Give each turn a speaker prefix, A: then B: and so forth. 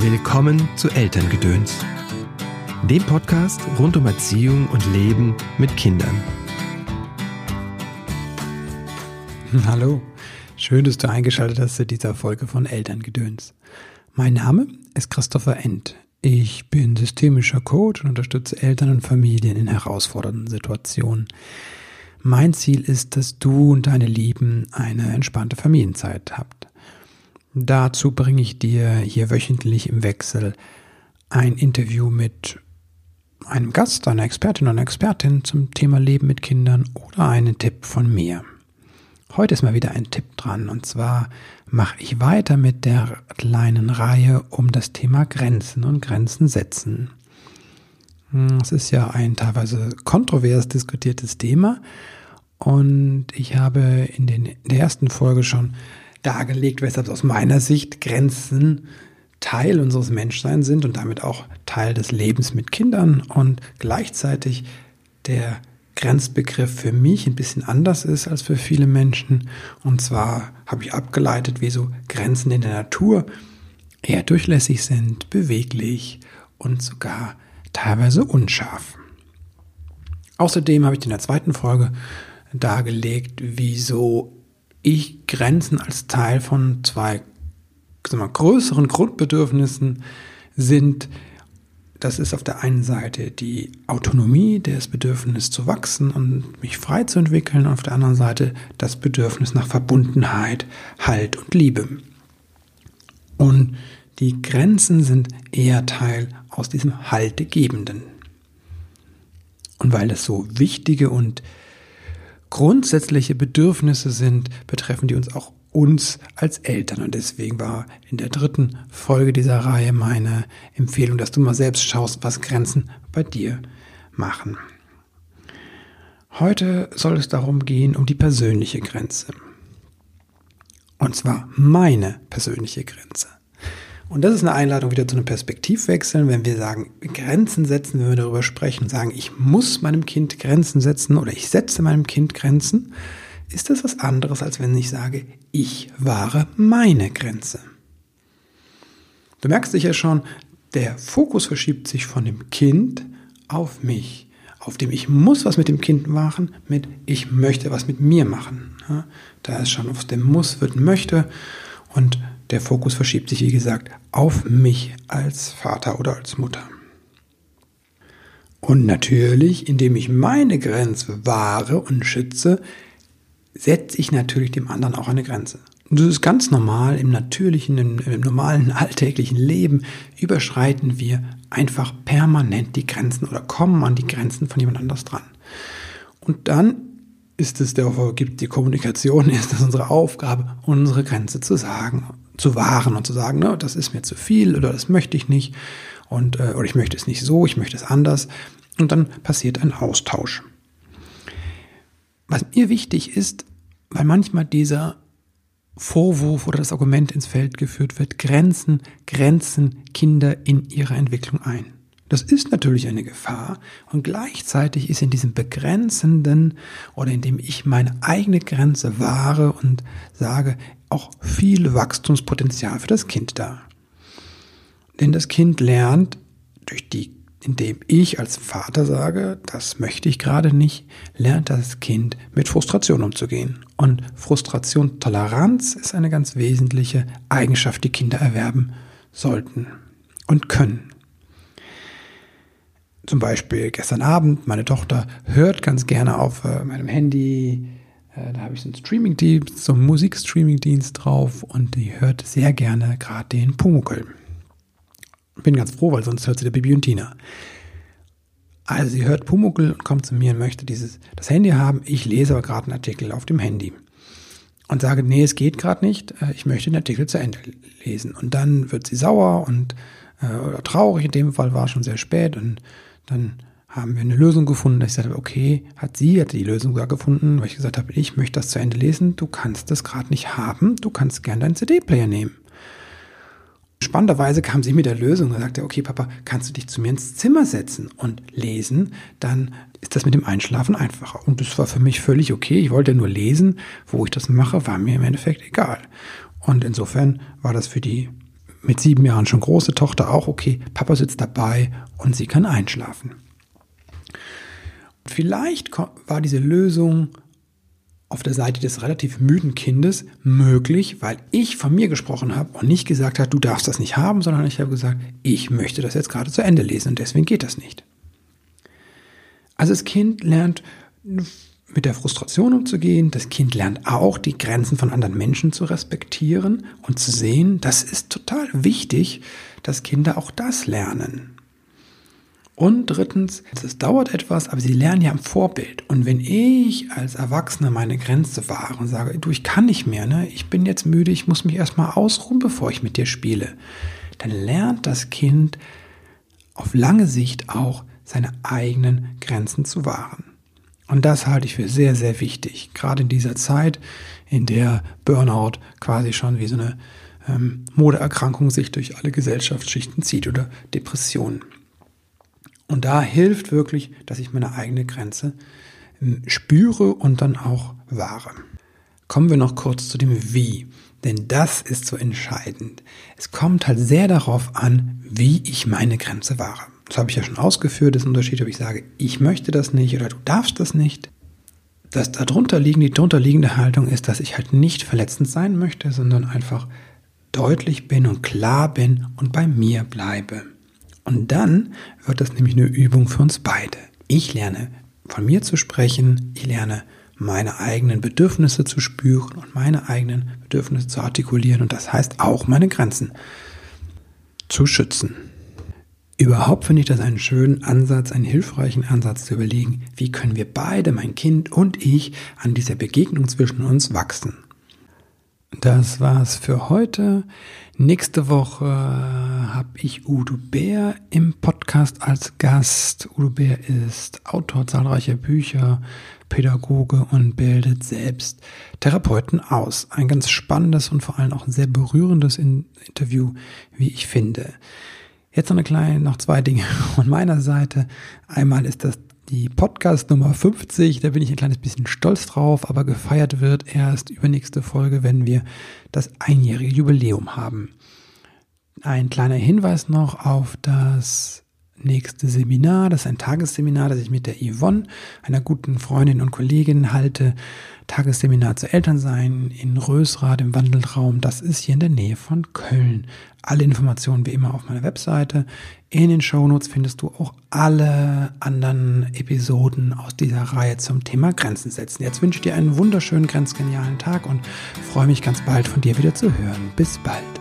A: Willkommen zu Elterngedöns, dem Podcast rund um Erziehung und Leben mit Kindern.
B: Hallo, schön, dass du eingeschaltet hast zu dieser Folge von Elterngedöns. Mein Name ist Christopher End. Ich bin systemischer Coach und unterstütze Eltern und Familien in herausfordernden Situationen. Mein Ziel ist, dass du und deine Lieben eine entspannte Familienzeit habt. Dazu bringe ich dir hier wöchentlich im Wechsel ein Interview mit einem Gast, einer Expertin oder einer Expertin zum Thema Leben mit Kindern oder einen Tipp von mir. Heute ist mal wieder ein Tipp dran und zwar mache ich weiter mit der kleinen Reihe um das Thema Grenzen und Grenzen setzen. Hm, es ist ja ein teilweise kontrovers diskutiertes Thema und ich habe in, den, in der ersten Folge schon dargelegt, weshalb aus meiner Sicht Grenzen Teil unseres Menschseins sind und damit auch Teil des Lebens mit Kindern und gleichzeitig der Grenzbegriff für mich ein bisschen anders ist als für viele Menschen. Und zwar habe ich abgeleitet, wieso Grenzen in der Natur eher durchlässig sind, beweglich und sogar teilweise unscharf. Außerdem habe ich in der zweiten Folge dargelegt, wieso ich Grenzen als Teil von zwei mal, größeren Grundbedürfnissen sind. Das ist auf der einen Seite die Autonomie, das Bedürfnis zu wachsen und mich frei zu entwickeln, und auf der anderen Seite das Bedürfnis nach Verbundenheit, Halt und Liebe. Und die Grenzen sind eher Teil aus diesem Haltegebenden. Und weil es so wichtige und grundsätzliche Bedürfnisse sind, betreffen die uns auch uns als Eltern. Und deswegen war in der dritten Folge dieser Reihe meine Empfehlung, dass du mal selbst schaust, was Grenzen bei dir machen. Heute soll es darum gehen, um die persönliche Grenze. Und zwar meine persönliche Grenze. Und das ist eine Einladung wieder zu einem Perspektivwechsel, wenn wir sagen, Grenzen setzen, wenn wir darüber sprechen, sagen, ich muss meinem Kind Grenzen setzen oder ich setze meinem Kind Grenzen, ist das was anderes, als wenn ich sage, ich wahre meine Grenze. Du merkst sicher schon, der Fokus verschiebt sich von dem Kind auf mich, auf dem ich muss was mit dem Kind machen, mit ich möchte was mit mir machen. Da ist schon aus dem Muss wird möchte und der Fokus verschiebt sich, wie gesagt, auf mich als Vater oder als Mutter. Und natürlich, indem ich meine Grenze wahre und schütze, setze ich natürlich dem anderen auch eine Grenze. Das ist ganz normal im natürlichen, im, im, normalen alltäglichen Leben überschreiten wir einfach permanent die Grenzen oder kommen an die Grenzen von jemand anders dran. Und dann ist es, der gibt die Kommunikation, ist es unsere Aufgabe, unsere Grenze zu sagen zu wahren und zu sagen, ne, das ist mir zu viel oder das möchte ich nicht und äh, oder ich möchte es nicht so, ich möchte es anders und dann passiert ein Austausch. Was mir wichtig ist, weil manchmal dieser Vorwurf oder das Argument ins Feld geführt wird, Grenzen, Grenzen Kinder in ihrer Entwicklung ein. Das ist natürlich eine Gefahr und gleichzeitig ist in diesem begrenzenden oder in dem ich meine eigene Grenze wahre und sage, auch viel Wachstumspotenzial für das Kind da. Denn das Kind lernt durch die, indem ich als Vater sage, das möchte ich gerade nicht, lernt das Kind mit Frustration umzugehen. Und Frustration, Toleranz ist eine ganz wesentliche Eigenschaft, die Kinder erwerben sollten und können. Zum Beispiel gestern Abend, meine Tochter hört ganz gerne auf äh, meinem Handy, da habe ich so einen Streamingdienst, so einen Musikstreamingdienst drauf und die hört sehr gerne gerade den Pumuckel. Bin ganz froh, weil sonst hört sie der Bibi und Tina. Also sie hört Pumuckel und kommt zu mir und möchte dieses, das Handy haben. Ich lese aber gerade einen Artikel auf dem Handy und sage, nee, es geht gerade nicht. Äh, ich möchte den Artikel zu Ende lesen. Und dann wird sie sauer und oder traurig. In dem Fall war schon sehr spät und dann haben wir eine Lösung gefunden, ich gesagt habe, okay, hat sie hat die Lösung da gefunden, weil ich gesagt habe, ich möchte das zu Ende lesen, du kannst das gerade nicht haben, du kannst gerne deinen CD-Player nehmen. Spannenderweise kam sie mit der Lösung und sagte, okay, Papa, kannst du dich zu mir ins Zimmer setzen und lesen, dann ist das mit dem Einschlafen einfacher. Und das war für mich völlig okay. Ich wollte nur lesen, wo ich das mache, war mir im Endeffekt egal. Und insofern war das für die mit sieben Jahren schon große Tochter auch okay, Papa sitzt dabei und sie kann einschlafen. Vielleicht war diese Lösung auf der Seite des relativ müden Kindes möglich, weil ich von mir gesprochen habe und nicht gesagt habe, du darfst das nicht haben, sondern ich habe gesagt, ich möchte das jetzt gerade zu Ende lesen und deswegen geht das nicht. Also das Kind lernt mit der Frustration umzugehen. Das Kind lernt auch, die Grenzen von anderen Menschen zu respektieren und zu sehen, das ist total wichtig, dass Kinder auch das lernen. Und drittens, es dauert etwas, aber sie lernen ja am Vorbild. Und wenn ich als Erwachsener meine Grenze wahre und sage, du, ich kann nicht mehr, ne? ich bin jetzt müde, ich muss mich erstmal ausruhen, bevor ich mit dir spiele, dann lernt das Kind auf lange Sicht auch seine eigenen Grenzen zu wahren. Und das halte ich für sehr, sehr wichtig, gerade in dieser Zeit, in der Burnout quasi schon wie so eine ähm, Modeerkrankung sich durch alle Gesellschaftsschichten zieht oder Depressionen. Und da hilft wirklich, dass ich meine eigene Grenze ähm, spüre und dann auch wahre. Kommen wir noch kurz zu dem Wie, denn das ist so entscheidend. Es kommt halt sehr darauf an, wie ich meine Grenze wahre. Das habe ich ja schon ausgeführt, das Unterschied, ob ich sage, ich möchte das nicht oder du darfst das nicht. Das darunter liegende, die darunter liegende Haltung ist, dass ich halt nicht verletzend sein möchte, sondern einfach deutlich bin und klar bin und bei mir bleibe. Und dann wird das nämlich eine Übung für uns beide. Ich lerne von mir zu sprechen, ich lerne meine eigenen Bedürfnisse zu spüren und meine eigenen Bedürfnisse zu artikulieren und das heißt auch meine Grenzen zu schützen. Überhaupt finde ich das einen schönen Ansatz, einen hilfreichen Ansatz zu überlegen, wie können wir beide, mein Kind und ich, an dieser Begegnung zwischen uns wachsen. Das war's für heute. Nächste Woche habe ich Udo Bär im Podcast als Gast. Udo Bär ist Autor zahlreicher Bücher, Pädagoge und bildet selbst Therapeuten aus. Ein ganz spannendes und vor allem auch ein sehr berührendes Interview, wie ich finde. Jetzt noch eine kleine, noch zwei Dinge von meiner Seite. Einmal ist das die Podcast Nummer 50. Da bin ich ein kleines bisschen stolz drauf, aber gefeiert wird erst übernächste Folge, wenn wir das einjährige Jubiläum haben. Ein kleiner Hinweis noch auf das nächste Seminar. Das ist ein Tagesseminar, das ich mit der Yvonne, einer guten Freundin und Kollegin, halte. Tagesseminar zu Elternsein in Rösrath im Wandeltraum. Das ist hier in der Nähe von Köln. Alle Informationen wie immer auf meiner Webseite. In den Shownotes findest du auch alle anderen Episoden aus dieser Reihe zum Thema Grenzen setzen. Jetzt wünsche ich dir einen wunderschönen, grenzgenialen Tag und freue mich ganz bald von dir wieder zu hören. Bis bald.